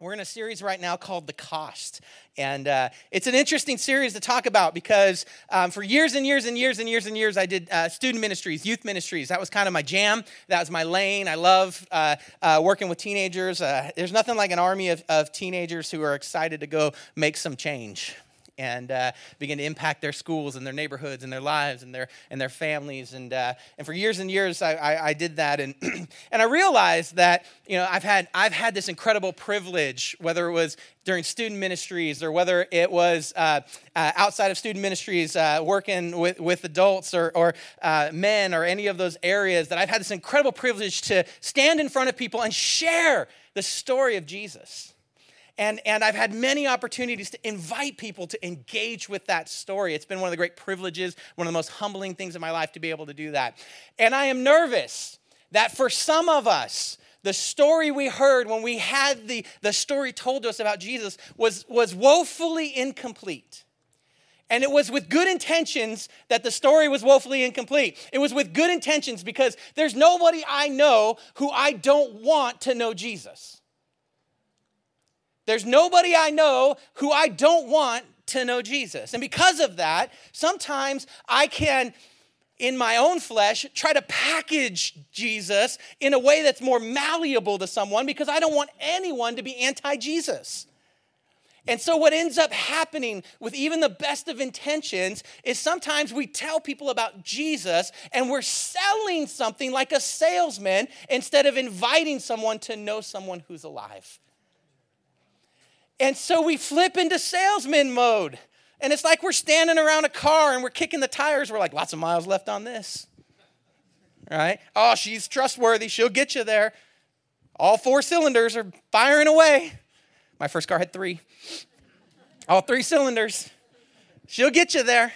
We're in a series right now called The Cost. And uh, it's an interesting series to talk about because um, for years and years and years and years and years, I did uh, student ministries, youth ministries. That was kind of my jam. That was my lane. I love uh, uh working with teenagers. Uh, there's nothing like an army of, of teenagers who are excited to go make some change and uh, begin to impact their schools and their neighborhoods and their lives and their and their families. And uh, and for years and years I, I, I did that. And and I realized that you know I've had I've had this incredible privilege whether it was during student ministries or whether it was uh, uh outside of student ministries uh, working with with adults or or uh, men or any of those areas that I've had this incredible privilege to stand in front of people and share the story of Jesus and, and I've had many opportunities to invite people to engage with that story. It's been one of the great privileges, one of the most humbling things in my life to be able to do that. And I am nervous that for some of us, the story we heard when we had the, the story told to us about Jesus was, was woefully incomplete. And it was with good intentions that the story was woefully incomplete. It was with good intentions because there's nobody I know who I don't want to know Jesus. There's nobody I know who I don't want to know Jesus. And because of that, sometimes I can, in my own flesh, try to package Jesus in a way that's more malleable to someone because I don't want anyone to be anti Jesus. And so, what ends up happening with even the best of intentions is sometimes we tell people about Jesus and we're selling something like a salesman instead of inviting someone to know someone who's alive. And so we flip into salesman mode. And it's like we're standing around a car and we're kicking the tires. We're like, lots of miles left on this. Right? Oh, she's trustworthy. She'll get you there. All four cylinders are firing away. My first car had three. All three cylinders. She'll get you there.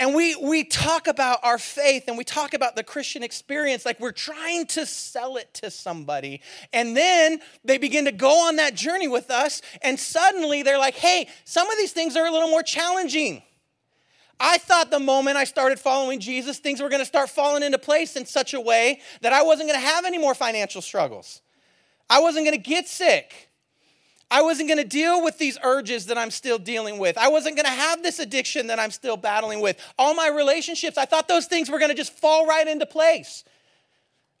And we, we talk about our faith and we talk about the Christian experience like we're trying to sell it to somebody. And then they begin to go on that journey with us, and suddenly they're like, hey, some of these things are a little more challenging. I thought the moment I started following Jesus, things were going to start falling into place in such a way that I wasn't going to have any more financial struggles. I wasn't going to get sick. I wasn't going to deal with these urges that I'm still dealing with. I wasn't going to have this addiction that I'm still battling with. All my relationships, I thought those things were going to just fall right into place.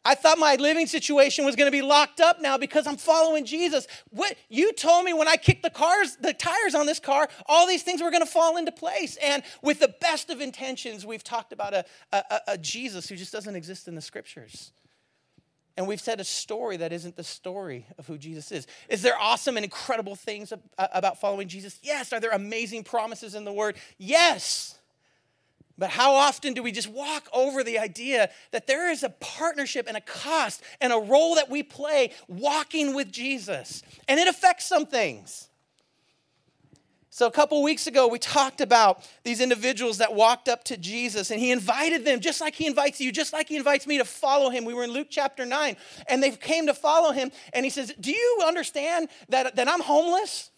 I thought my living situation was going to be locked up now because I'm following Jesus. What you told me when I kicked the cars, the tires on this car, all these things were going to fall into place. And with the best of intentions, we've talked about a, a, a Jesus who just doesn't exist in the scriptures. And we've said a story that isn't the story of who Jesus is. Is there awesome and incredible things uh, about following Jesus? Yes. Are there amazing promises in the Word? Yes. But how often do we just walk over the idea that there is a partnership and a cost and a role that we play walking with Jesus? And it affects some things. So, a couple weeks ago, we talked about these individuals that walked up to Jesus and he invited them, just like he invites you, just like he invites me to follow him. We were in Luke chapter 9 and they came to follow him and he says, Do you understand that, that I'm homeless?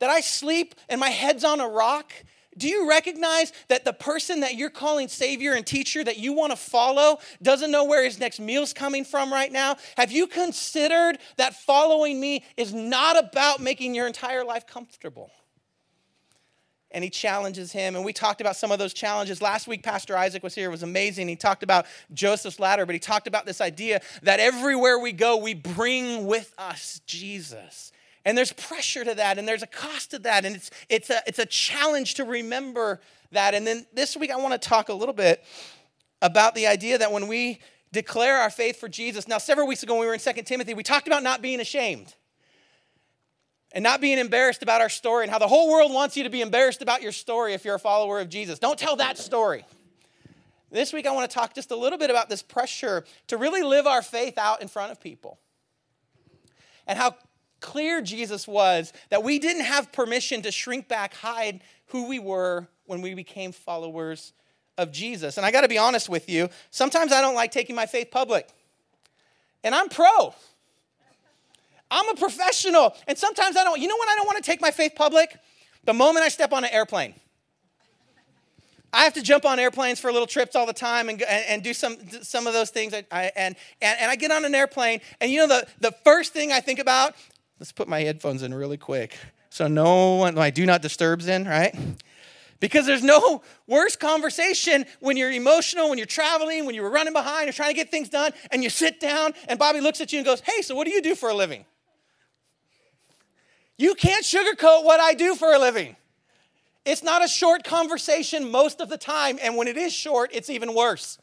That I sleep and my head's on a rock? Do you recognize that the person that you're calling Savior and teacher that you want to follow doesn't know where his next meal's coming from right now? Have you considered that following me is not about making your entire life comfortable? And he challenges him. And we talked about some of those challenges. Last week, Pastor Isaac was here. It was amazing. He talked about Joseph's ladder, but he talked about this idea that everywhere we go, we bring with us Jesus. And there's pressure to that, and there's a cost to that, and it's, it's, a, it's a challenge to remember that. And then this week, I want to talk a little bit about the idea that when we declare our faith for Jesus, now, several weeks ago, when we were in Second Timothy, we talked about not being ashamed and not being embarrassed about our story and how the whole world wants you to be embarrassed about your story if you're a follower of Jesus. Don't tell that story. This week, I want to talk just a little bit about this pressure to really live our faith out in front of people and how clear Jesus was that we didn't have permission to shrink back, hide who we were when we became followers of Jesus. And I got to be honest with you, sometimes I don't like taking my faith public. And I'm pro. I'm a professional. And sometimes I don't, you know when I don't want to take my faith public? The moment I step on an airplane. I have to jump on airplanes for little trips all the time and, and, and do some, some of those things. I, I, and, and, and I get on an airplane, and you know, the, the first thing I think about Let's put my headphones in really quick. So no one, my do not disturbs in, right? Because there's no worse conversation when you're emotional, when you're traveling, when you're running behind, you're trying to get things done, and you sit down, and Bobby looks at you and goes, Hey, so what do you do for a living? You can't sugarcoat what I do for a living. It's not a short conversation most of the time, and when it is short, it's even worse.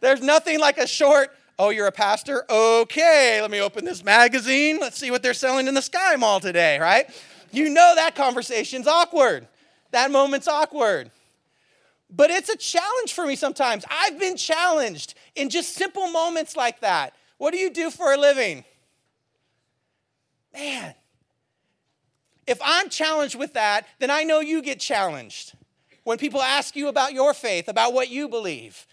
There's nothing like a short, oh, you're a pastor? Okay, let me open this magazine. Let's see what they're selling in the Sky Mall today, right? You know that conversation's awkward. That moment's awkward. But it's a challenge for me sometimes. I've been challenged in just simple moments like that. What do you do for a living? Man, if I'm challenged with that, then I know you get challenged. When people ask you about your faith, about what you believe,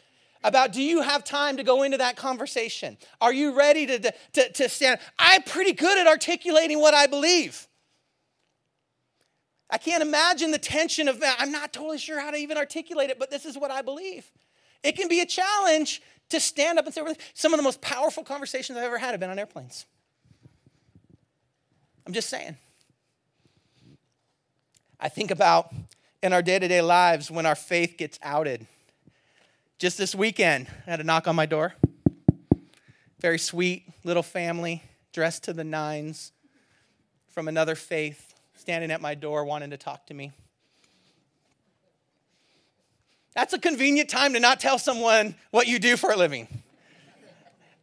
about do you have time to go into that conversation? Are you ready to, to, to stand? I'm pretty good at articulating what I believe. I can't imagine the tension of that. I'm not totally sure how to even articulate it, but this is what I believe. It can be a challenge to stand up and say, some of the most powerful conversations I've ever had have been on airplanes. I'm just saying. I think about in our day to day lives when our faith gets outed. Just this weekend, I had a knock on my door. Very sweet little family, dressed to the nines, from another faith standing at my door wanting to talk to me. That's a convenient time to not tell someone what you do for a living.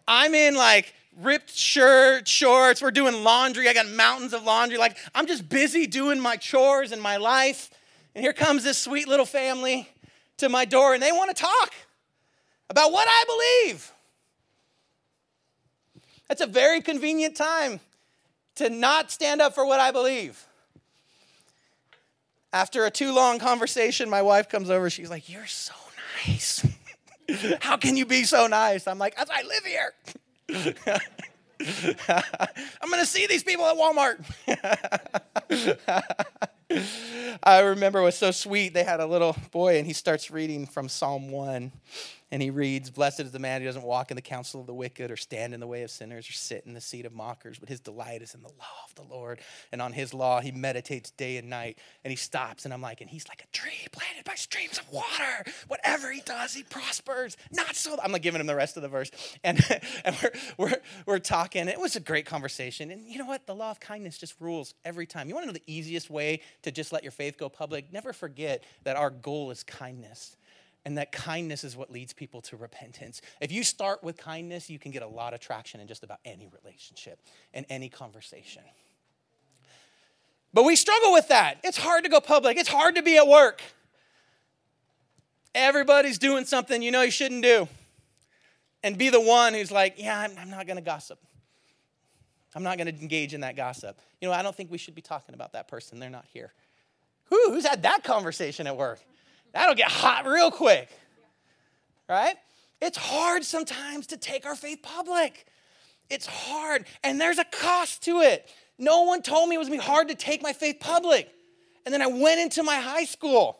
I'm in like ripped shirt, shorts, we're doing laundry. I got mountains of laundry. Like, I'm just busy doing my chores and my life. And here comes this sweet little family to my door, and they want to talk about what I believe. That's a very convenient time to not stand up for what I believe. After a too long conversation, my wife comes over. She's like, You're so nice. How can you be so nice? I'm like, As I live here. I'm going to see these people at Walmart. I remember it was so sweet. They had a little boy, and he starts reading from Psalm 1 and he reads, Blessed is the man who doesn't walk in the counsel of the wicked, or stand in the way of sinners, or sit in the seat of mockers, but his delight is in the law of the Lord. And on his law he meditates day and night. And he stops, and I'm like, and he's like a tree planted by streams of water. Whatever he does, he prospers. Not so. I'm like giving him the rest of the verse. And, and we're, we're, we're talking. It was a great conversation. And you know what? The law of kindness just rules every time. You want to know the easiest way to just let your faith go public? Never forget that our goal is kindness and that kindness is what leads people to repentance. If you start with kindness, you can get a lot of traction in just about any relationship and any conversation. But we struggle with that. It's hard to go public, it's hard to be at work. Everybody's doing something you know you shouldn't do. And be the one who's like, yeah, I'm, I'm not to gossip. I'm not to engage in that gossip. You know, I don't think we should be talking about that person. They're not here. Who, who's had that conversation at work? That'll get hot real quick, right? It's hard sometimes to take our faith public. It's hard, and there's a cost to it. No one told me it was gonna be hard to take my faith public. And then I went into my high school.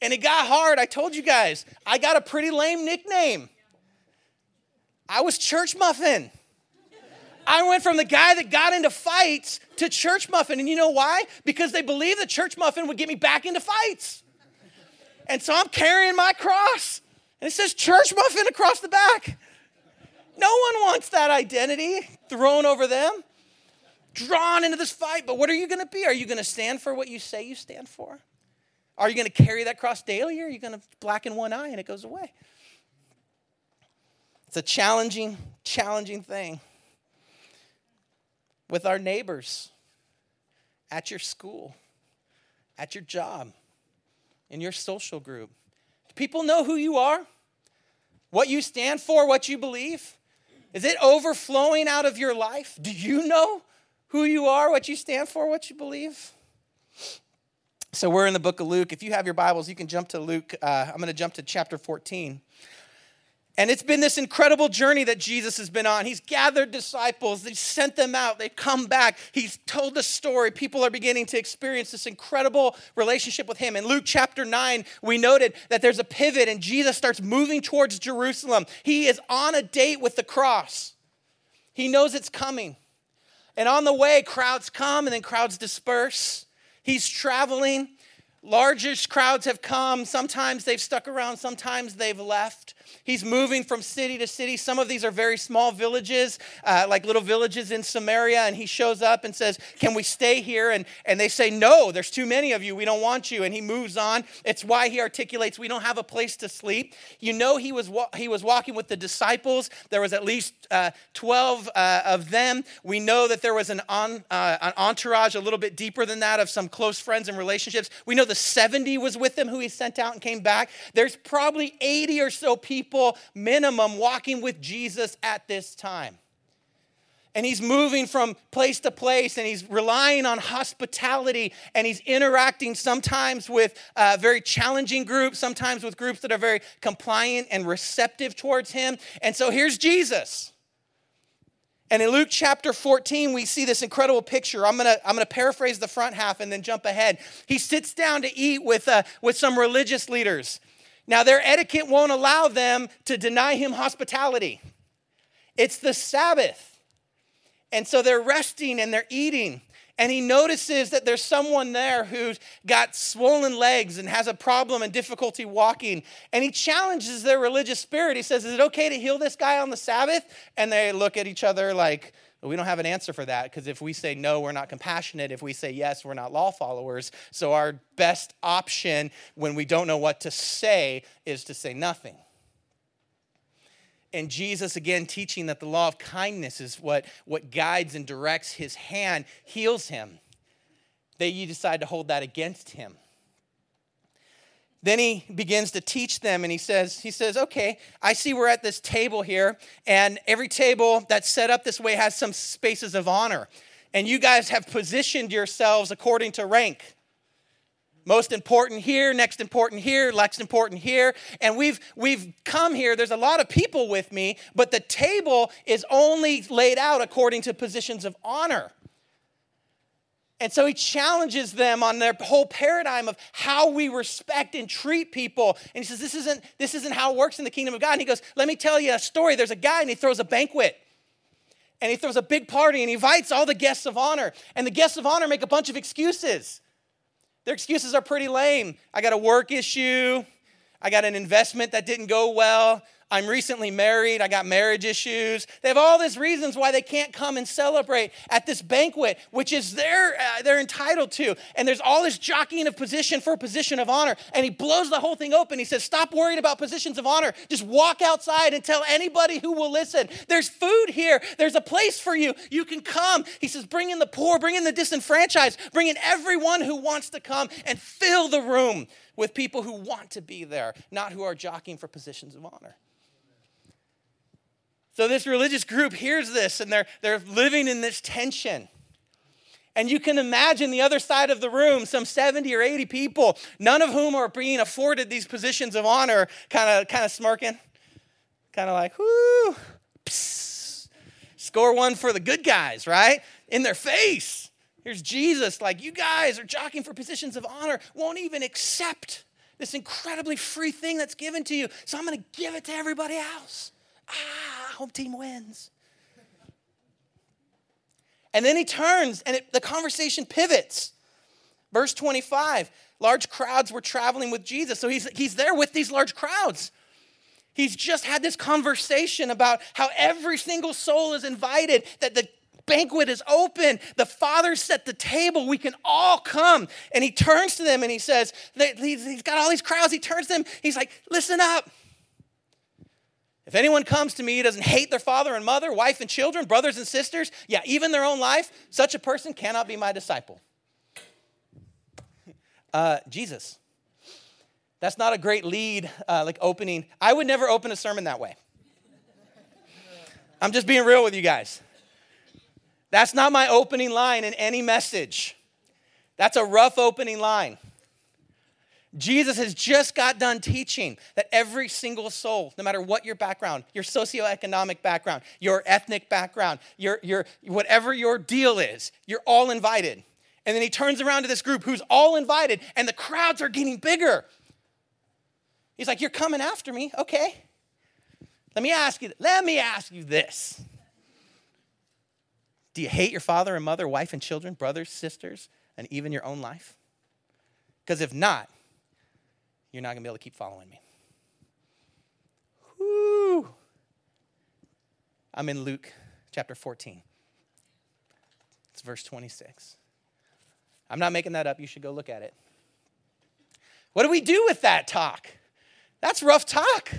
And it got hard. I told you guys, I got a pretty lame nickname. I was Church Muffin. I went from the guy that got into fights to church muffin. And you know why? Because they believed that church muffin would get me back into fights. And so I'm carrying my cross. And it says church muffin across the back. No one wants that identity thrown over them, drawn into this fight. But what are you going to be? Are you going to stand for what you say you stand for? Are you going to carry that cross daily or are you going to blacken one eye and it goes away? It's a challenging, challenging thing with our neighbors, at your school, at your job, in your social group. Do people know who you are? What you stand for, what you believe? Is it overflowing out of your life? Do you know who you are, what you stand for, what you believe? So we're in the book of Luke. If you have your Bibles, you can jump to Luke. Uh, I'm going to jump to chapter 14. And it's been this incredible journey that Jesus has been on. He's gathered disciples, he's sent them out, they've come back, he's told the story. People are beginning to experience this incredible relationship with him. In Luke chapter 9, we noted that there's a pivot and Jesus starts moving towards Jerusalem. He is on a date with the cross. He knows it's coming. And on the way, crowds come and then crowds disperse. He's traveling. Largest crowds have come. Sometimes they've stuck around, sometimes they've left. He's moving from city to city. Some of these are very small villages, uh, like little villages in Samaria. And he shows up and says, Can we stay here? And, and they say, No, there's too many of you. We don't want you. And he moves on. It's why he articulates, We don't have a place to sleep. You know, he was, wa- he was walking with the disciples. There was at least uh, 12 uh, of them. We know that there was an, on, uh, an entourage a little bit deeper than that of some close friends and relationships. We know the 70 was with him who he sent out and came back. There's probably 80 or so people people minimum walking with Jesus at this time. And he's moving from place to place and he's relying on hospitality and he's interacting sometimes with uh, very challenging groups, sometimes with groups that are very compliant and receptive towards him. And so here's Jesus. And in Luke chapter 14, we see this incredible picture. I'm gonna, I'm gonna paraphrase the front half and then jump ahead. He sits down to eat with, uh, with some religious leaders. Now, their etiquette won't allow them to deny him hospitality. It's the Sabbath. And so they're resting and they're eating. And he notices that there's someone there who's got swollen legs and has a problem and difficulty walking. And he challenges their religious spirit. He says, Is it okay to heal this guy on the Sabbath? And they look at each other like, we don't have an answer for that because if we say no, we're not compassionate. If we say yes, we're not law followers. So our best option when we don't know what to say is to say nothing. And Jesus, again, teaching that the law of kindness is what, what guides and directs his hand, heals him. They you decide to hold that against him then he begins to teach them and he says he says okay i see we're at this table here and every table that's set up this way has some spaces of honor. And you guys have positioned yourselves according to rank. Most important here next important here next important here. And we've we've come here there's a lot of people with me but the table is only laid out according to positions of honor and so he challenges them on their whole paradigm of how we respect and treat people. And he says, This isn't, this isn't how it works in the kingdom of God. And he goes, Let me tell you a story. There's a guy and he throws a banquet. And he throws a big party and he invites all the guests of honor. And the guests of honor make a bunch of excuses. Their excuses are pretty lame. I got a work issue. I got an investment that didn't go well. I'm recently married. I got marriage issues. They have all these reasons why they can't come and celebrate at this banquet, which is their, uh, they're entitled to. And there's all this jockeying of position for position of honor. And he blows the whole thing open. He says, Stop worrying about positions of honor. Just walk outside and tell anybody who will listen. There's food here. There's a place for you. You can come. He says, Bring in the poor, bring in the disenfranchised, bring in everyone who wants to come and fill the room with people who want to be there, not who are jockeying for positions of honor. So this religious group hears this and they're, they're living in this tension. And you can imagine the other side of the room, some 70 or 80 people, none of whom are being afforded these positions of honor, kind of kind of smirking, kind of like, whoo, psst. score one for the good guys, right? In their face. Here's Jesus, like, you guys are jockeying for positions of honor, won't even accept this incredibly free thing that's given to you. So I'm going to give it to everybody else ah, home team wins. And then he turns and it, the conversation pivots. Verse 25 large crowds were traveling with Jesus. So he's, he's there with these large crowds. He's just had this conversation about how every single soul is invited, that the banquet is open. The Father set the table. We can all come. And he turns to them and he says, He's got all these crowds. He turns to them. He's like, Listen up. If anyone comes to me who doesn't hate their father and mother, wife and children, brothers and sisters, yeah, even their own life, such a person cannot be my disciple. Uh, Jesus. That's not a great lead, uh, like opening. I would never open a sermon that way. I'm just being real with you guys. That's not my opening line in any message. That's a rough opening line. Jesus has just got done teaching that every single soul, no matter what your background, your socioeconomic background, your ethnic background, your, your, whatever your deal is, you're all invited. And then he turns around to this group who's all invited, and the crowds are getting bigger. He's like, You're coming after me? Okay. Let me ask you, let me ask you this. Do you hate your father and mother, wife and children, brothers, sisters, and even your own life? Because if not, you're not going to be able to keep following me. Whoo! I'm in Luke chapter 14. It's verse 26. I'm not making that up. You should go look at it. What do we do with that talk? That's rough talk.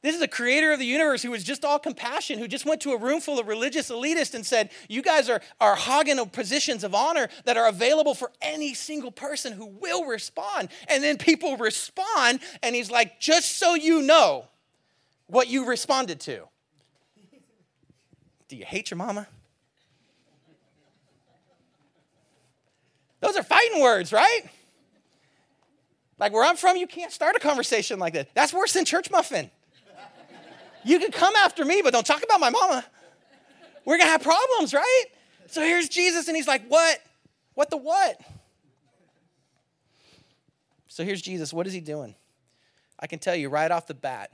This is the creator of the universe who was just all compassion, who just went to a room full of religious elitists and said, You guys are, are hogging positions of honor that are available for any single person who will respond. And then people respond, and he's like, Just so you know what you responded to. Do you hate your mama? Those are fighting words, right? Like where I'm from, you can't start a conversation like that. That's worse than church muffin. You can come after me, but don't talk about my mama. We're gonna have problems, right? So here's Jesus, and he's like, What? What the what? So here's Jesus. What is he doing? I can tell you right off the bat,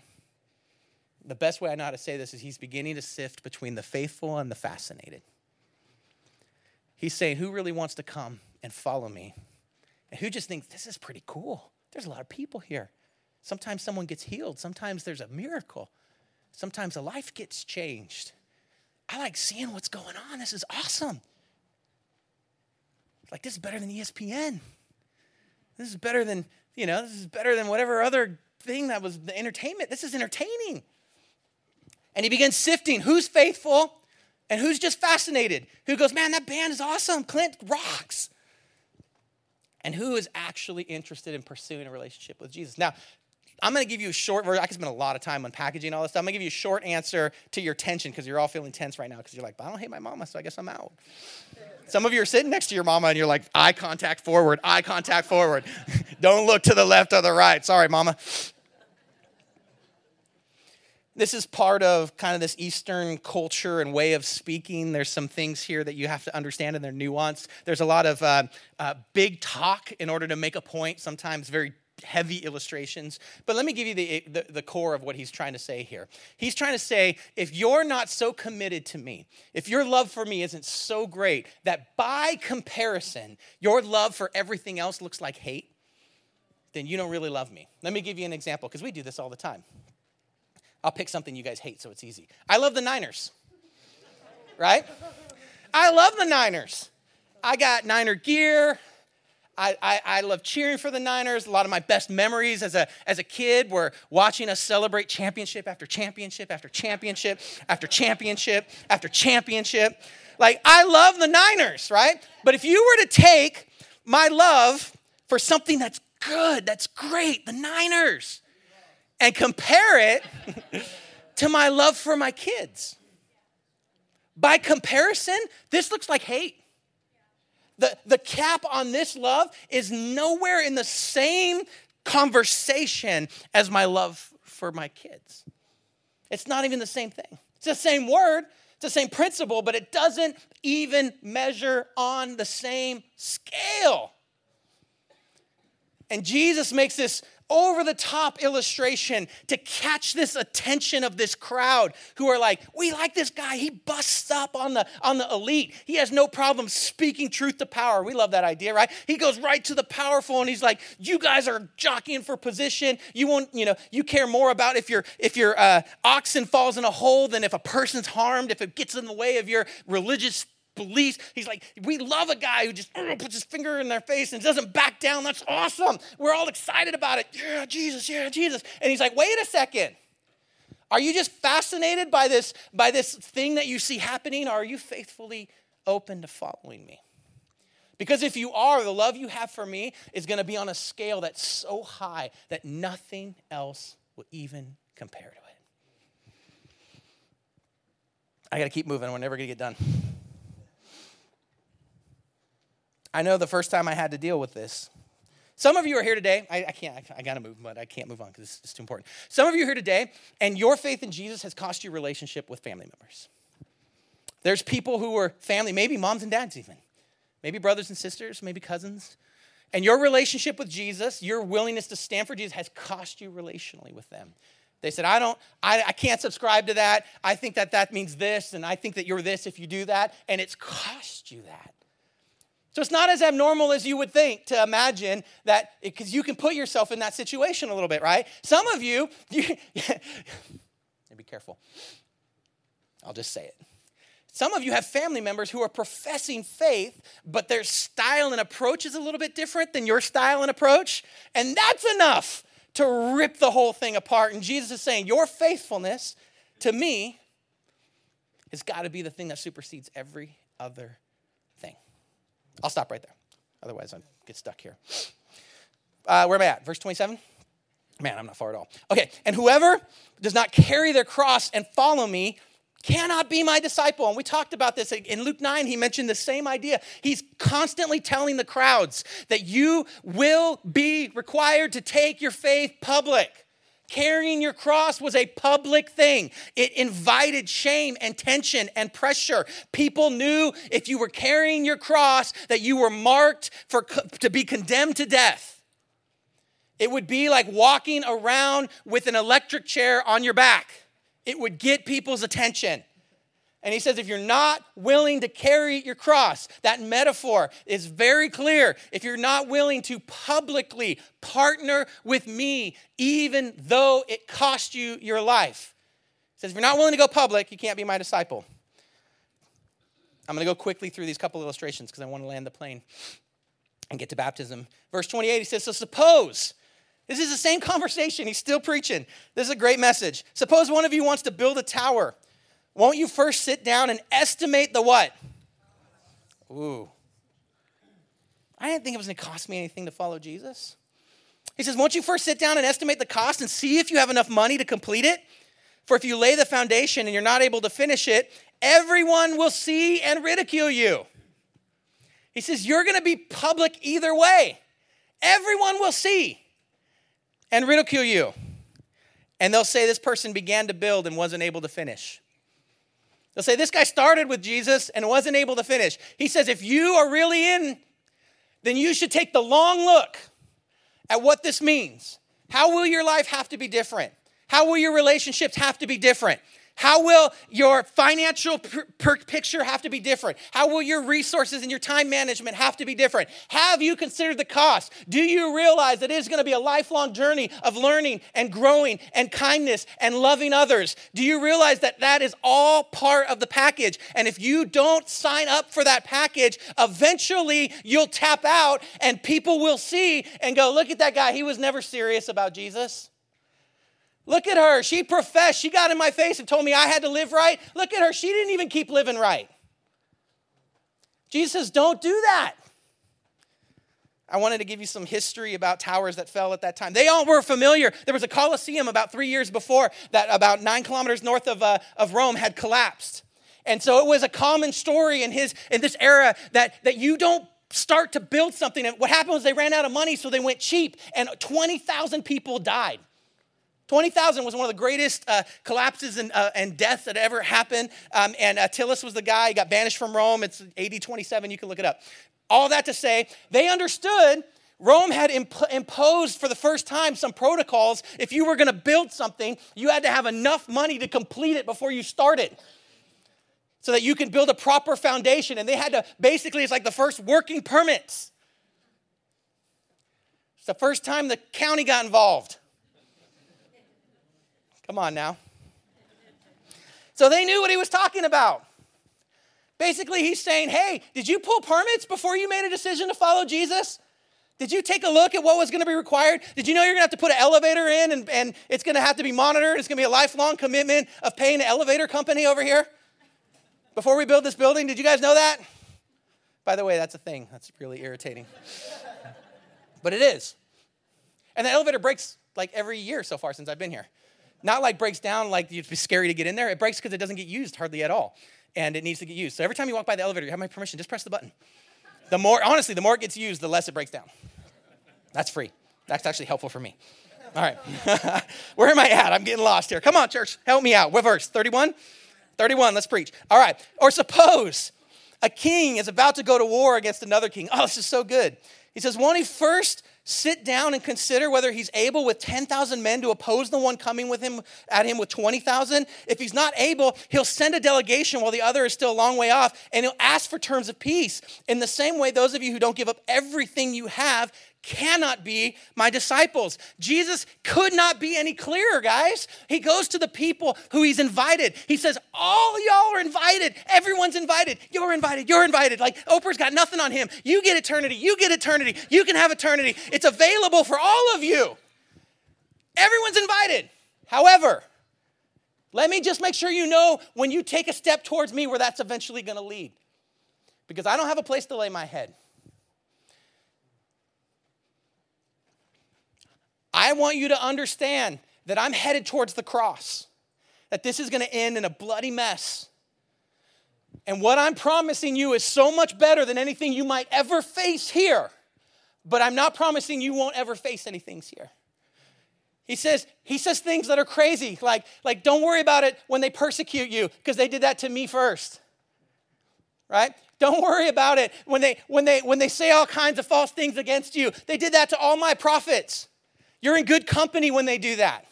the best way I know how to say this is he's beginning to sift between the faithful and the fascinated. He's saying, Who really wants to come and follow me? And who just thinks, This is pretty cool? There's a lot of people here. Sometimes someone gets healed, sometimes there's a miracle, sometimes a life gets changed. I like seeing what's going on. This is awesome. Like, this is better than ESPN. This is better than, you know, this is better than whatever other thing that was the entertainment. This is entertaining. And he begins sifting who's faithful and who's just fascinated. Who goes, man, that band is awesome. Clint rocks and who is actually interested in pursuing a relationship with Jesus. Now, I'm going to give you a short version. I could spend a lot of time on packaging all this stuff. I'm going to give you a short answer to your tension because you're all feeling tense right now because you're like, I don't hate my mama, so I guess I'm out. Some of you are sitting next to your mama and you're like, eye contact forward, eye contact forward. don't look to the left or the right. Sorry, mama. This is part of kind of this Eastern culture and way of speaking. There's some things here that you have to understand and they're nuanced. There's a lot of uh, uh, big talk in order to make a point, sometimes very heavy illustrations. But let me give you the, the, the, core of what he's trying to say here. He's trying to say if you're not so committed to me, if your love for me isn't so great that by comparison, your love for everything else looks like hate, then you don't really love me. Let me give you an example because we do this all the time. I'll pick something you guys hate so it's easy. I love the Niners, right? I love the Niners. I got Niner gear. I, I, I, love cheering for the Niners. A lot of my best memories as a, as a kid were watching us celebrate championship after championship after championship after championship after championship. Like, I love the Niners, right? But if you were to take my love for something that's good, that's great, the Niners, and compare it to my love for my kids. By comparison, this looks like hate. The, the cap on this love is nowhere in the same conversation as my love for my kids. It's not even the same thing. It's the same word, it's the same principle, but it doesn't even measure on the same scale. And Jesus makes this over the top illustration to catch this attention of this crowd who are like, we like this guy. He busts up on the on the elite. He has no problem speaking truth to power. We love that idea, right? He goes right to the powerful and he's like, you guys are jockeying for position. You won't, you know, you care more about if your if your uh, oxen falls in a hole than if a person's harmed, if it gets in the way of your religious beliefs. He's like, we love a guy who just uh, puts his finger in their face and doesn't back down. That's awesome. We're all excited about it. Yeah, Jesus, yeah, Jesus. And he's like, wait a second. Are you just fascinated by this, by this thing that you see happening, or are you faithfully open to following me? Because if you are, the love you have for me is going to be on a scale that's so high that nothing else will even compare to it. I got to keep moving. We're never going to get done. I know the first time I had to deal with this. Some of you are here today. I, I can't, I, I, gotta move, but I can't move on because it's, too important. Some of you are here today, and your faith in Jesus has cost you relationship with family members. There's people who are family, maybe moms and dads, even, maybe brothers and sisters, maybe cousins. And your relationship with Jesus, your willingness to stand for Jesus, has cost you relationally with them. They said, I don't, I, I can't subscribe to that. I think that that means this, and I think that you're this if you do that. And it's cost you that. So it's not as abnormal as you would think to imagine that, because you can put yourself in that situation a little bit, right? Some of you, you be careful. I'll just say it. Some of you have family members who are professing faith, but their style and approach is a little bit different than your style and approach. And that's enough to rip the whole thing apart. And Jesus is saying, Your faithfulness to me has got to be the thing that supersedes every other. I'll stop right there. Otherwise, I get stuck here. Uh, where am I at? Verse 27? Man, I'm not far at all. Okay, and whoever does not carry their cross and follow me cannot be my disciple. And we talked about this in Luke 9, he mentioned the same idea. He's constantly telling the crowds that you will be required to take your faith public. Carrying your cross was a public thing. It invited shame and tension and pressure. People knew if you were carrying your cross that you were marked for to be condemned to death. It would be like walking around with an electric chair on your back. It would get people's attention. And he says, if you're not willing to carry your cross, that metaphor is very clear. If you're not willing to publicly partner with me, even though it cost you your life, he says, if you're not willing to go public, you can't be my disciple. I'm going to go quickly through these couple illustrations because I want to land the plane and get to baptism. Verse 28, he says, So suppose this is the same conversation. He's still preaching. This is a great message. Suppose one of you wants to build a tower. Won't you first sit down and estimate the what? Ooh. I didn't think it was going to cost me anything to follow Jesus. He says, Won't you first sit down and estimate the cost and see if you have enough money to complete it? For if you lay the foundation and you're not able to finish it, everyone will see and ridicule you. He says, You're going to be public either way. Everyone will see and ridicule you. And they'll say this person began to build and wasn't able to finish. They'll say this guy started with Jesus and wasn't able to finish. He says, if you are really in, then you should take the long look at what this means. How will your life have to be different? How will your relationships have to be different? How will your financial per- picture have to be different? How will your resources and your time management have to be different? Have you considered the cost? Do you realize that it is going to be a lifelong journey of learning and growing and kindness and loving others? Do you realize that that is all part of the package? And if you don't sign up for that package, eventually you'll tap out and people will see and go, look at that guy. He was never serious about Jesus. Look at her. She professed. She got in my face and told me I had to live right. Look at her. She didn't even keep living right. Jesus says, don't do that. I wanted to give you some history about towers that fell at that time. They all were familiar. There was a Colosseum about three years before that, about nine kilometers north of, uh, of Rome, had collapsed. And so it was a common story in, his, in this era that, that you don't start to build something. And what happened was they ran out of money, so they went cheap, and 20,000 people died. 20,000 was one of the greatest uh, collapses and, uh, and deaths that ever happened. Um, and Attalus was the guy, he got banished from Rome. It's AD 27, you can look it up. All that to say, they understood Rome had imp- imposed for the first time some protocols. If you were going to build something, you had to have enough money to complete it before you started so that you can build a proper foundation. And they had to basically, it's like the first working permits. It's the first time the county got involved. Come on now. So they knew what he was talking about. Basically, he's saying, Hey, did you pull permits before you made a decision to follow Jesus? Did you take a look at what was going to be required? Did you know you're going to have to put an elevator in and, and it's going to have to be monitored? It's going to be a lifelong commitment of paying an elevator company over here before we build this building? Did you guys know that? By the way, that's a thing. That's really irritating. but it is. And the elevator breaks like every year so far since I've been here. Not like breaks down like it'd be scary to get in there. It breaks because it doesn't get used hardly at all. And it needs to get used. So every time you walk by the elevator, you have my permission, just press the button. The more, honestly, the more it gets used, the less it breaks down. That's free. That's actually helpful for me. All right. Where am I at? I'm getting lost here. Come on, church. Help me out. What verse? 31? 31. Let's preach. All right. Or suppose a king is about to go to war against another king. Oh, this is so good. He says, Won't he first sit down and consider whether he's able with 10,000 men to oppose the one coming with him at him with 20,000? If he's not able, he'll send a delegation while the other is still a long way off and he'll ask for terms of peace. In the same way, those of you who don't give up everything you have cannot be my disciples. Jesus could not be any clearer, guys. He goes to the people who he's invited. He says, All y'all are invited. Everyone's invited. You're invited. You're invited. Like Oprah's got nothing on him. You get eternity. You get eternity. You can have eternity. It's available for all of you. Everyone's invited. However, let me just make sure you know when you take a step towards me where that's eventually going to lead. Because I don't have a place to lay my head. I want you to understand that I'm headed towards the cross, that this is going to end in a bloody mess. And what I'm promising you is so much better than anything you might ever face here. But I'm not promising you won't ever face anything here. He says, he says things that are crazy, like, like don't worry about it when they persecute you, because they did that to me first. Right? Don't worry about it when they when they when they say all kinds of false things against you. They did that to all my prophets. You're in good company when they do that.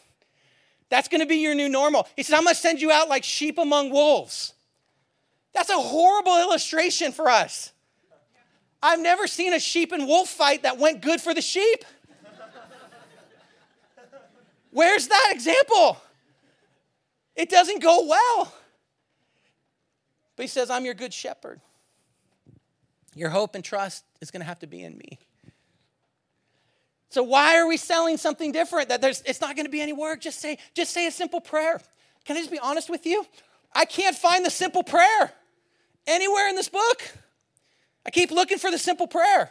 That's going to be your new normal. He said, I'm going to send you out like sheep among wolves. That's a horrible illustration for us. I've never seen a sheep and wolf fight that went good for the sheep. Where's that example? It doesn't go well. But he says, I'm your good shepherd. Your hope and trust is going to have to be in me. So why are we selling something different that there's it's not going to be any work? Just say just say a simple prayer. Can I just be honest with you? I can't find the simple prayer anywhere in this book. I keep looking for the simple prayer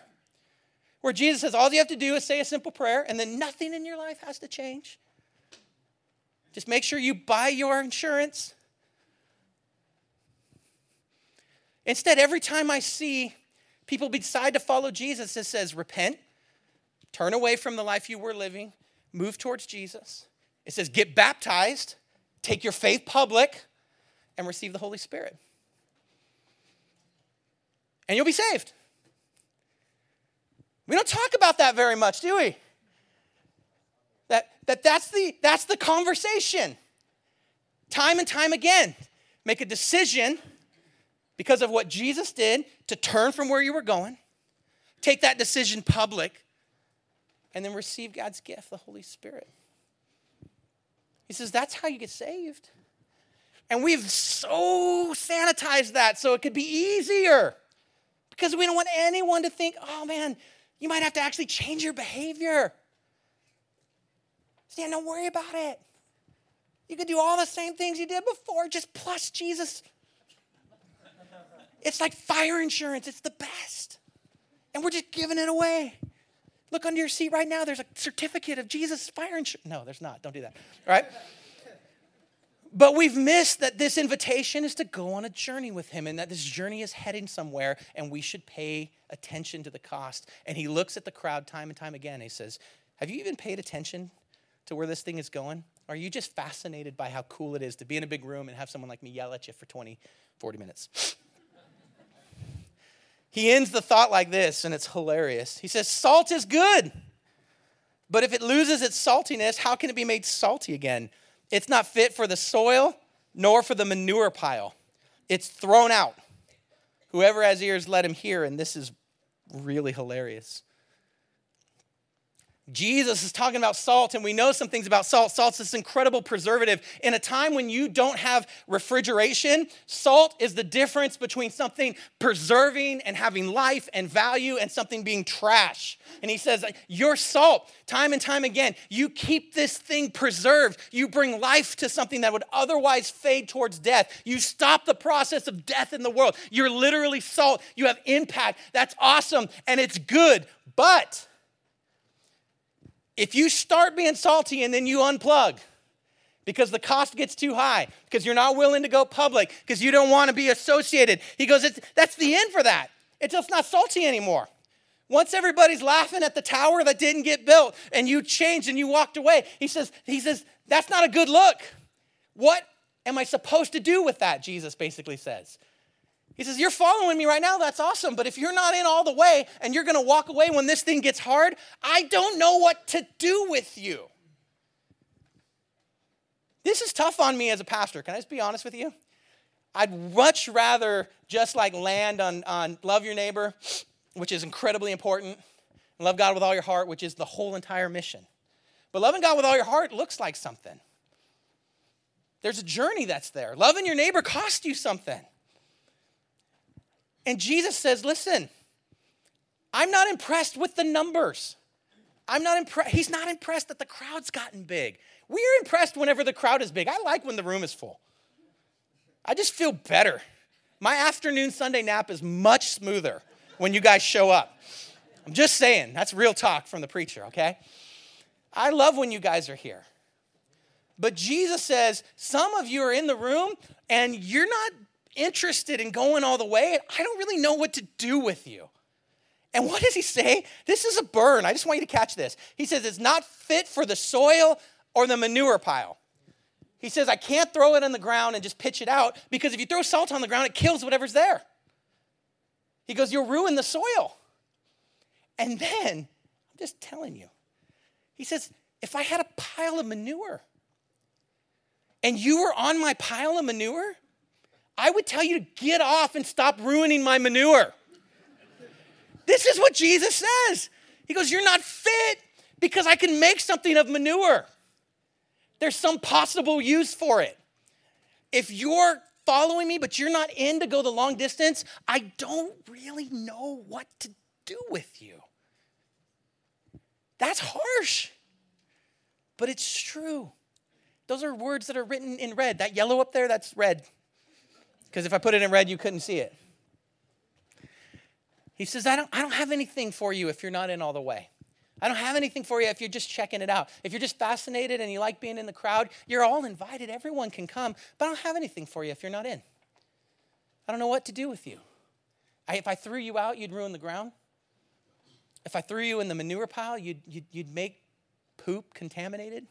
where Jesus says all you have to do is say a simple prayer and then nothing in your life has to change. Just make sure you buy your insurance. Instead, every time I see people decide to follow Jesus, it says repent, Turn away from the life you were living, move towards Jesus. It says, get baptized, take your faith public, and receive the Holy Spirit. And you'll be saved. We don't talk about that very much, do we? That, that that's, the, that's the conversation. Time and time again, make a decision because of what Jesus did to turn from where you were going, take that decision public, and then receive God's gift, the Holy Spirit. He says that's how you get saved. And we've so sanitized that so it could be easier because we don't want anyone to think, oh man, you might have to actually change your behavior. Stan, don't worry about it. You could do all the same things you did before, just plus Jesus. It's like fire insurance, it's the best. And we're just giving it away. Look under your seat right now. There's a certificate of Jesus fire insurance. No, there's not. Don't do that. Right? But we've missed that this invitation is to go on a journey with him and that this journey is heading somewhere and we should pay attention to the cost. And he looks at the crowd time and time again. And he says, Have you even paid attention to where this thing is going? Are you just fascinated by how cool it is to be in a big room and have someone like me yell at you for 20, 40 minutes? He ends the thought like this, and it's hilarious. He says, Salt is good, but if it loses its saltiness, how can it be made salty again? It's not fit for the soil nor for the manure pile. It's thrown out. Whoever has ears, let him hear. And this is really hilarious. Jesus is talking about salt, and we know some things about salt. Salt's this incredible preservative. In a time when you don't have refrigeration, salt is the difference between something preserving and having life and value and something being trash. And he says, Your salt, time and time again, you keep this thing preserved. You bring life to something that would otherwise fade towards death. You stop the process of death in the world. You're literally salt. You have impact. That's awesome and it's good. But, if you start being salty and then you unplug because the cost gets too high, because you're not willing to go public, because you don't want to be associated, he goes, that's the end for that. It's just not salty anymore. Once everybody's laughing at the tower that didn't get built and you changed and you walked away, he says, he says, that's not a good look. What am I supposed to do with that? Jesus basically says. He says, You're following me right now. That's awesome. But if you're not in all the way and you're going to walk away when this thing gets hard, I don't know what to do with you. This is tough on me as a pastor. Can I just be honest with you? I'd much rather just like land on, on love your neighbor, which is incredibly important, and love God with all your heart, which is the whole entire mission. But loving God with all your heart looks like something. There's a journey that's there. Loving your neighbor costs you something. And Jesus says, listen, I'm not impressed with the numbers. I'm not impressed. He's not impressed that the crowd's gotten big. We're impressed whenever the crowd is big. I like when the room is full. I just feel better. My afternoon Sunday nap is much smoother when you guys show up. I'm just saying, that's real talk from the preacher, okay? I love when you guys are here. But Jesus says, some of you are in the room and you're not interested in going all the way. I don't really know what to do with you. And what does he say? This is a burn. I just want you to catch this. He says it's not fit for the soil or the manure pile. He says, I can't throw it on the ground and just pitch it out because if you throw salt on the ground, it kills whatever's there. He goes, You'll ruin the soil. And then, I'm just telling you, he says, If I had a pile of manure and you were on my pile of manure, I would tell you to get off and stop ruining my manure. this is what Jesus says. He goes, You're not fit because I can make something of manure. There's some possible use for it. If you're following me, but you're not in to go the long distance, I don't really know what to do with you. That's harsh, but it's true. Those are words that are written in red. That yellow up there, that's red. Because if I put it in red, you couldn't see it. He says, I don't, I don't have anything for you if you're not in all the way. I don't have anything for you if you're just checking it out. If you're just fascinated and you like being in the crowd, you're all invited. Everyone can come. But I don't have anything for you if you're not in. I don't know what to do with you. I, if I threw you out, you'd ruin the ground. If I threw you in the manure pile, you'd, you'd, you'd make poop contaminated.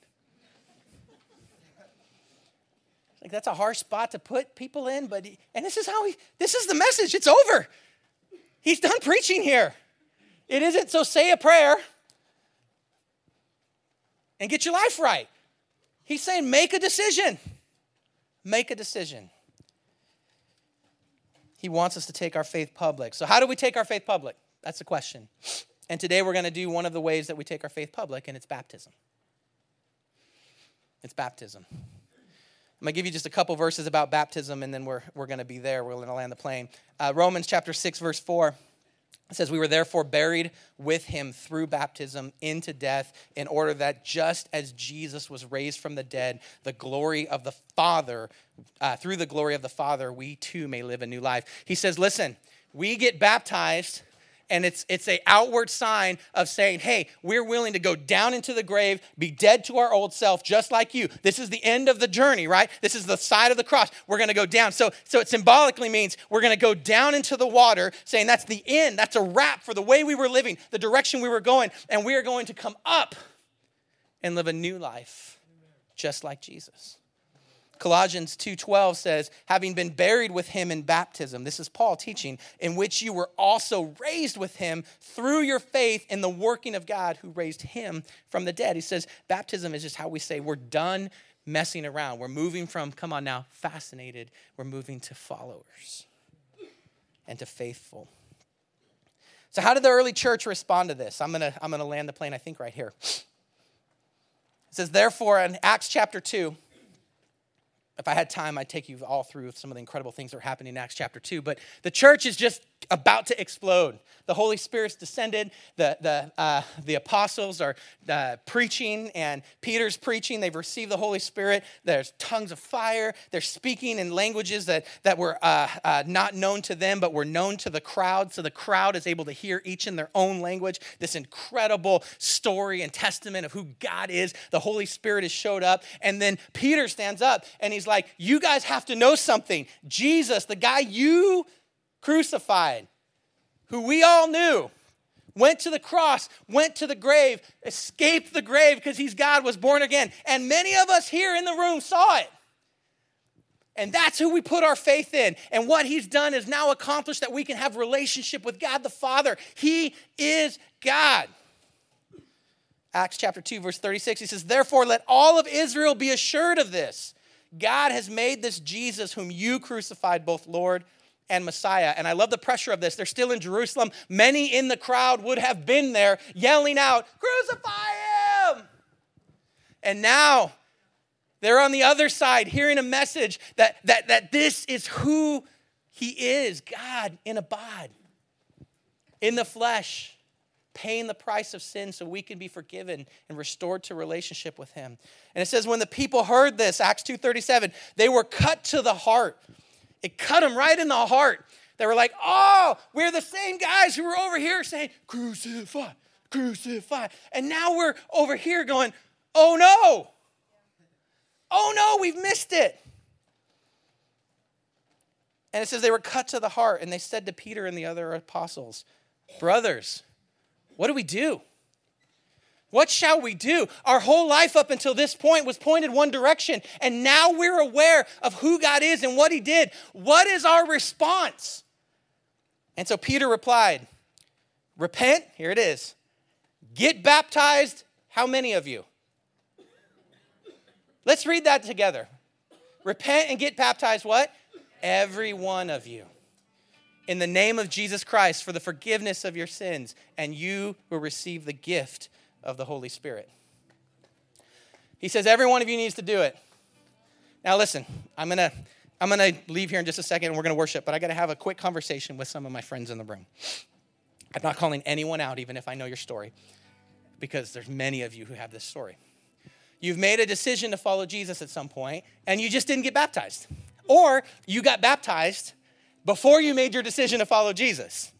Like that's a harsh spot to put people in, but he, and this is how he this is the message. It's over. He's done preaching here. It isn't so say a prayer and get your life right. He's saying make a decision. Make a decision. He wants us to take our faith public. So how do we take our faith public? That's the question. And today we're going to do one of the ways that we take our faith public and it's baptism. It's baptism. I'm going to give you just a couple verses about baptism, and then we're, we're going to be there. We're going to land the plane. Uh, Romans chapter 6, verse 4 says, We were therefore buried with him through baptism into death, in order that just as Jesus was raised from the dead, the glory of the Father, uh, through the glory of the Father, we too may live a new life. He says, Listen, we get baptized and it's it's a outward sign of saying hey we're willing to go down into the grave be dead to our old self just like you. This is the end of the journey right? This is the side of the cross. We're going to go down. So so it symbolically means we're going to go down into the water saying that's the end that's a wrap for the way we were living the direction we were going and we are going to come up and live a new life just like jesus Colossians 2:12 says, "Having been buried with him in baptism." This is Paul teaching, "in which you were also raised with him through your faith in the working of God who raised him from the dead." He says, baptism is just how we say we're done messing around. We're moving from come on now, fascinated, we're moving to followers and to faithful. So how did the early church respond to this? I'm going to I'm going to land the plane I think right here. It says, therefore, in Acts chapter 2, if I had time, I'd take you all through some of the incredible things that are happening in Acts chapter 2. But the church is just about to explode. The Holy Spirit's descended. The, the, uh, the apostles are uh, preaching, and Peter's preaching. They've received the Holy Spirit. There's tongues of fire. They're speaking in languages that, that were uh, uh, not known to them, but were known to the crowd. So the crowd is able to hear each in their own language. This incredible story and testament of who God is. The Holy Spirit has showed up. And then Peter stands up and he's like, You guys have to know something. Jesus, the guy you crucified, who we all knew, went to the cross, went to the grave, escaped the grave because he's God, was born again. And many of us here in the room saw it. And that's who we put our faith in. And what he's done is now accomplished that we can have relationship with God the Father. He is God. Acts chapter 2 verse 36 he says, "Therefore let all of Israel be assured of this. God has made this Jesus whom you crucified both Lord and Messiah." And I love the pressure of this. They're still in Jerusalem. Many in the crowd would have been there yelling out, "Crucify him!" And now they're on the other side hearing a message that, that, that this is who he is God in a bod, in the flesh, paying the price of sin so we can be forgiven and restored to relationship with him. And it says, when the people heard this, Acts 2.37, they were cut to the heart. It cut them right in the heart. They were like, oh, we're the same guys who were over here saying, crucify, crucify. And now we're over here going, oh no Oh no, we've missed it. And it says they were cut to the heart, and they said to Peter and the other apostles, Brothers, what do we do? What shall we do? Our whole life up until this point was pointed one direction, and now we're aware of who God is and what He did. What is our response? And so Peter replied, Repent, here it is. Get baptized, how many of you? Let's read that together. Repent and get baptized, what? Every one of you. In the name of Jesus Christ for the forgiveness of your sins, and you will receive the gift of the Holy Spirit. He says, Every one of you needs to do it. Now, listen, I'm going to. I'm going to leave here in just a second and we're going to worship, but I got to have a quick conversation with some of my friends in the room. I'm not calling anyone out, even if I know your story, because there's many of you who have this story. You've made a decision to follow Jesus at some point and you just didn't get baptized. Or you got baptized before you made your decision to follow Jesus.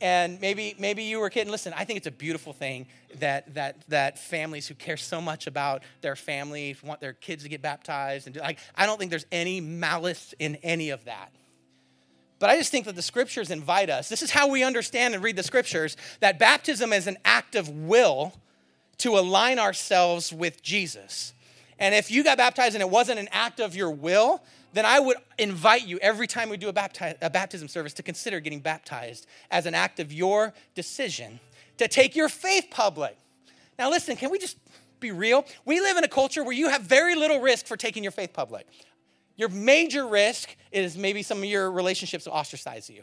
And maybe, maybe you were kidding. Listen, I think it's a beautiful thing that, that, that families who care so much about their family want their kids to get baptized. And do, like, I don't think there's any malice in any of that. But I just think that the scriptures invite us. This is how we understand and read the scriptures that baptism is an act of will to align ourselves with Jesus. And if you got baptized and it wasn't an act of your will, then I would invite you every time we do a, bapti- a, baptism service to consider getting baptized as an act of your decision to take your faith public. Now, listen, can we just be real? We live in a culture where you have very little risk for taking your faith public. Your major risk is maybe some of your relationships will ostracize you.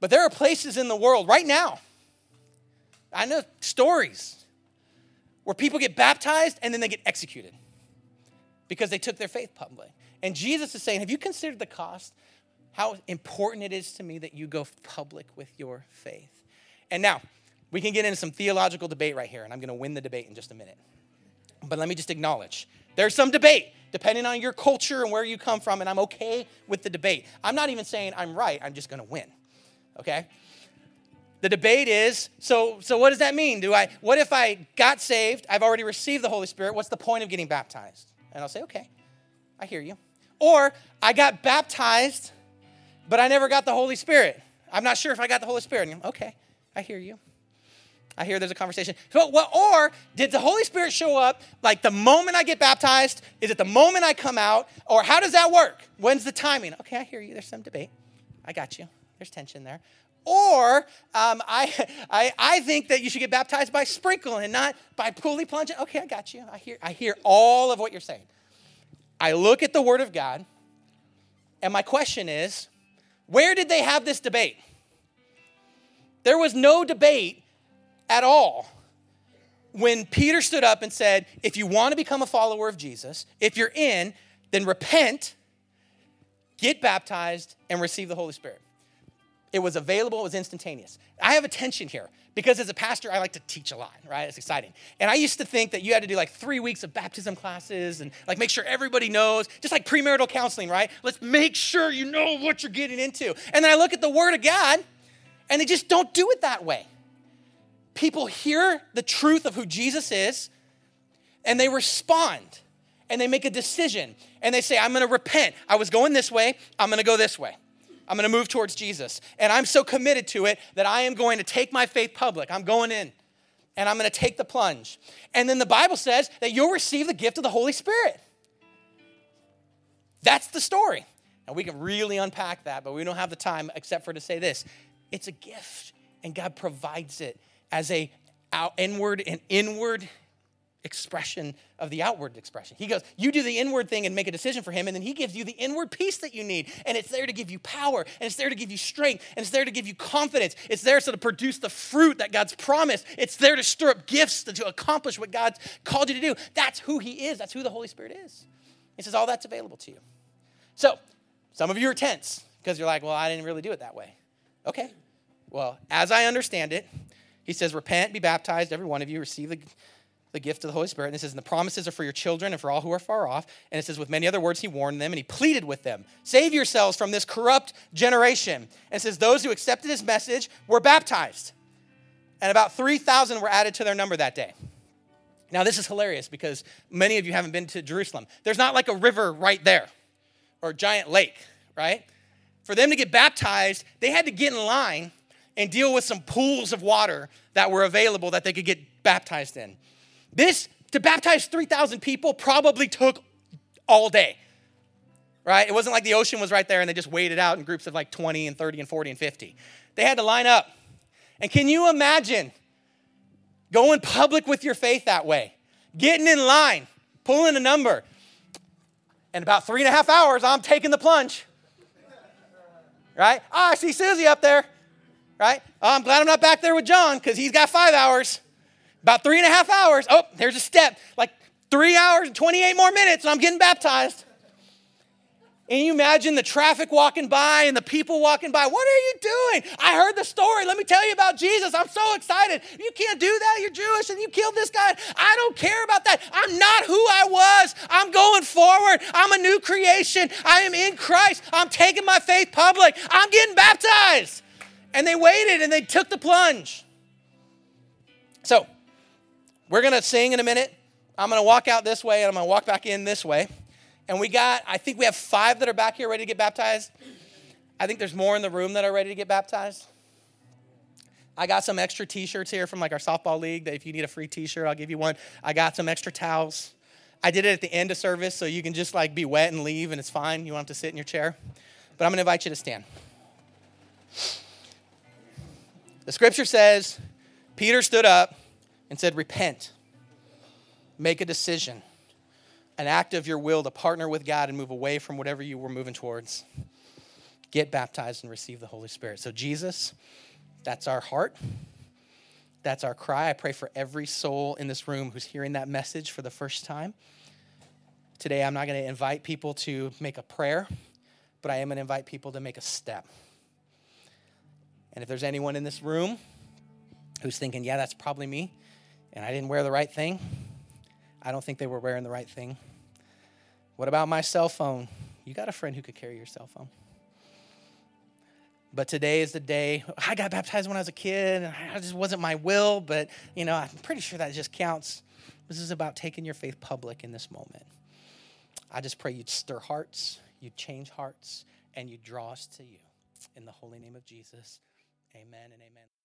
But there are places in the world right now I know stories where people get baptized and then they get executed because they took their faith public. And Jesus is saying, Have you considered the cost? How important it is to me that you go public with your faith. And now, we can get into some theological debate right here, and I'm to win the debate in just a minute. But let me just acknowledge there's some debate depending on your culture and where you come from, and I'm okay with the debate. I'm not even saying I'm right, I'm just to win. Okay? The debate is so, so what does that mean? Do I, what if I got saved? I've already received the Holy Spirit. What's the point of getting baptized? And I'll say, okay, I hear you. Or I got baptized, but I never got the Holy Spirit. I'm not sure if I got the Holy Spirit. And okay, I hear you. I hear there's a conversation. So, well, or did the Holy Spirit show up like the moment I get baptized? Is it the moment I come out? Or how does that work? When's the timing? Okay, I hear you. There's some debate. I got you. There's tension there. Or um, I, I, I think that you should get baptized by sprinkling and not by fully plunging. Okay, I got you. I hear, I hear all of what you're saying. I look at the Word of God, and my question is where did they have this debate? There was no debate at all when Peter stood up and said, If you want to become a follower of Jesus, if you're in, then repent, get baptized, and receive the Holy Spirit. It was available, it was instantaneous. I have a tension here because as a pastor, I like to teach a lot, right? It's exciting. And I used to think that you had to do like three weeks of baptism classes and like make sure everybody knows, just like premarital counseling, right? Let's make sure you know what you're getting into. And then I look at the Word of God and they just don't do it that way. People hear the truth of who Jesus is and they respond and they make a decision and they say, I'm gonna repent. I was going this way, I'm gonna go this way. I'm going to move towards Jesus. And I'm so committed to it that I am going to take my faith public. I'm going in and I'm going to take the plunge. And then the Bible says that you'll receive the gift of the Holy Spirit. That's the story. And we can really unpack that, but we don't have the time except for to say this it's a gift, and God provides it as a out, inward and inward expression of the outward expression. He goes, You do the inward thing and make a decision for Him, and then He gives you the inward peace that you need. And it's there to give you power, and it's there to give you strength, and it's there to give you confidence. It's there so to produce the fruit that God's promised. It's there to stir up gifts to, to accomplish what God's called you to do. That's who He is, that's who the Holy Spirit is. He says, All that's available to you. So, some of you are tense because you're like, Well, I didn't really do it that way. Okay. Well, as I understand it, he says, Repent, be baptized, every one of you, receive the the gift of the Holy Spirit. And it says, and the promises are for your children and for all who are far off. And it says, with many other words, he warned them and he pleaded with them, save yourselves from this corrupt generation. And it says, those who accepted his message were baptized. And about 3,000 were added to their number that day. Now, this is hilarious because many of you haven't been to Jerusalem. There's not like a river right there or a giant lake, right? For them to get baptized, they had to get in line and deal with some pools of water that were available that they could get baptized in. This, to baptize 3,000 people, probably took all day, right? It wasn't like the ocean was right there and they just waited out in groups of like 20 and 30 and 40 and 50. They had to line up. And can you imagine going public with your faith that way? Getting in line, pulling a number. In about three and a half hours, I'm taking the plunge. Right? Oh, I see Susie up there. Right? Oh, I'm glad I'm not back there with John because he's got five hours. About three and a half hours. Oh, there's a step. Like three hours and 28 more minutes, and I'm getting baptized. And you imagine the traffic walking by and the people walking by. What are you doing? I heard the story. Let me tell you about Jesus. I'm so excited. You can't do that. You're Jewish and you killed this guy. I don't care about that. I'm not who I was. I'm going forward. I'm a new creation. I am in Christ. I'm taking my faith public. I'm getting baptized. And they waited and they took the plunge. So, we're going to sing in a minute. I'm going to walk out this way and I'm going to walk back in this way. And we got, I think we have five that are back here ready to get baptized. I think there's more in the room that are ready to get baptized. I got some extra t shirts here from like our softball league that if you need a free t shirt, I'll give you one. I got some extra towels. I did it at the end of service so you can just like be wet and leave and it's fine. You won't have to sit in your chair. But I'm going to invite you to stand. The scripture says Peter stood up and said, Repent, make a decision, an act of your will to partner with God and move away from whatever you were moving towards. Get baptized and receive the Holy Spirit. So, Jesus, that's our heart. That's our cry. I pray for every soul in this room who's hearing that message for the first time. Today, I'm not going to invite people to make a prayer, but I am going to invite people to make a step. And if there's anyone in this room who's thinking, yeah, that's probably me, and I didn't wear the right thing. I don't think they were wearing the right thing. What about my cell phone? You got a friend who could carry your cell phone. But today is the day. I got baptized when I was a kid, and it just wasn't my will, but you know, I'm pretty sure that just counts. This is about taking your faith public in this moment. I just pray you'd stir hearts, you'd change hearts, and you'd draw us to you. In the holy name of Jesus, amen and amen.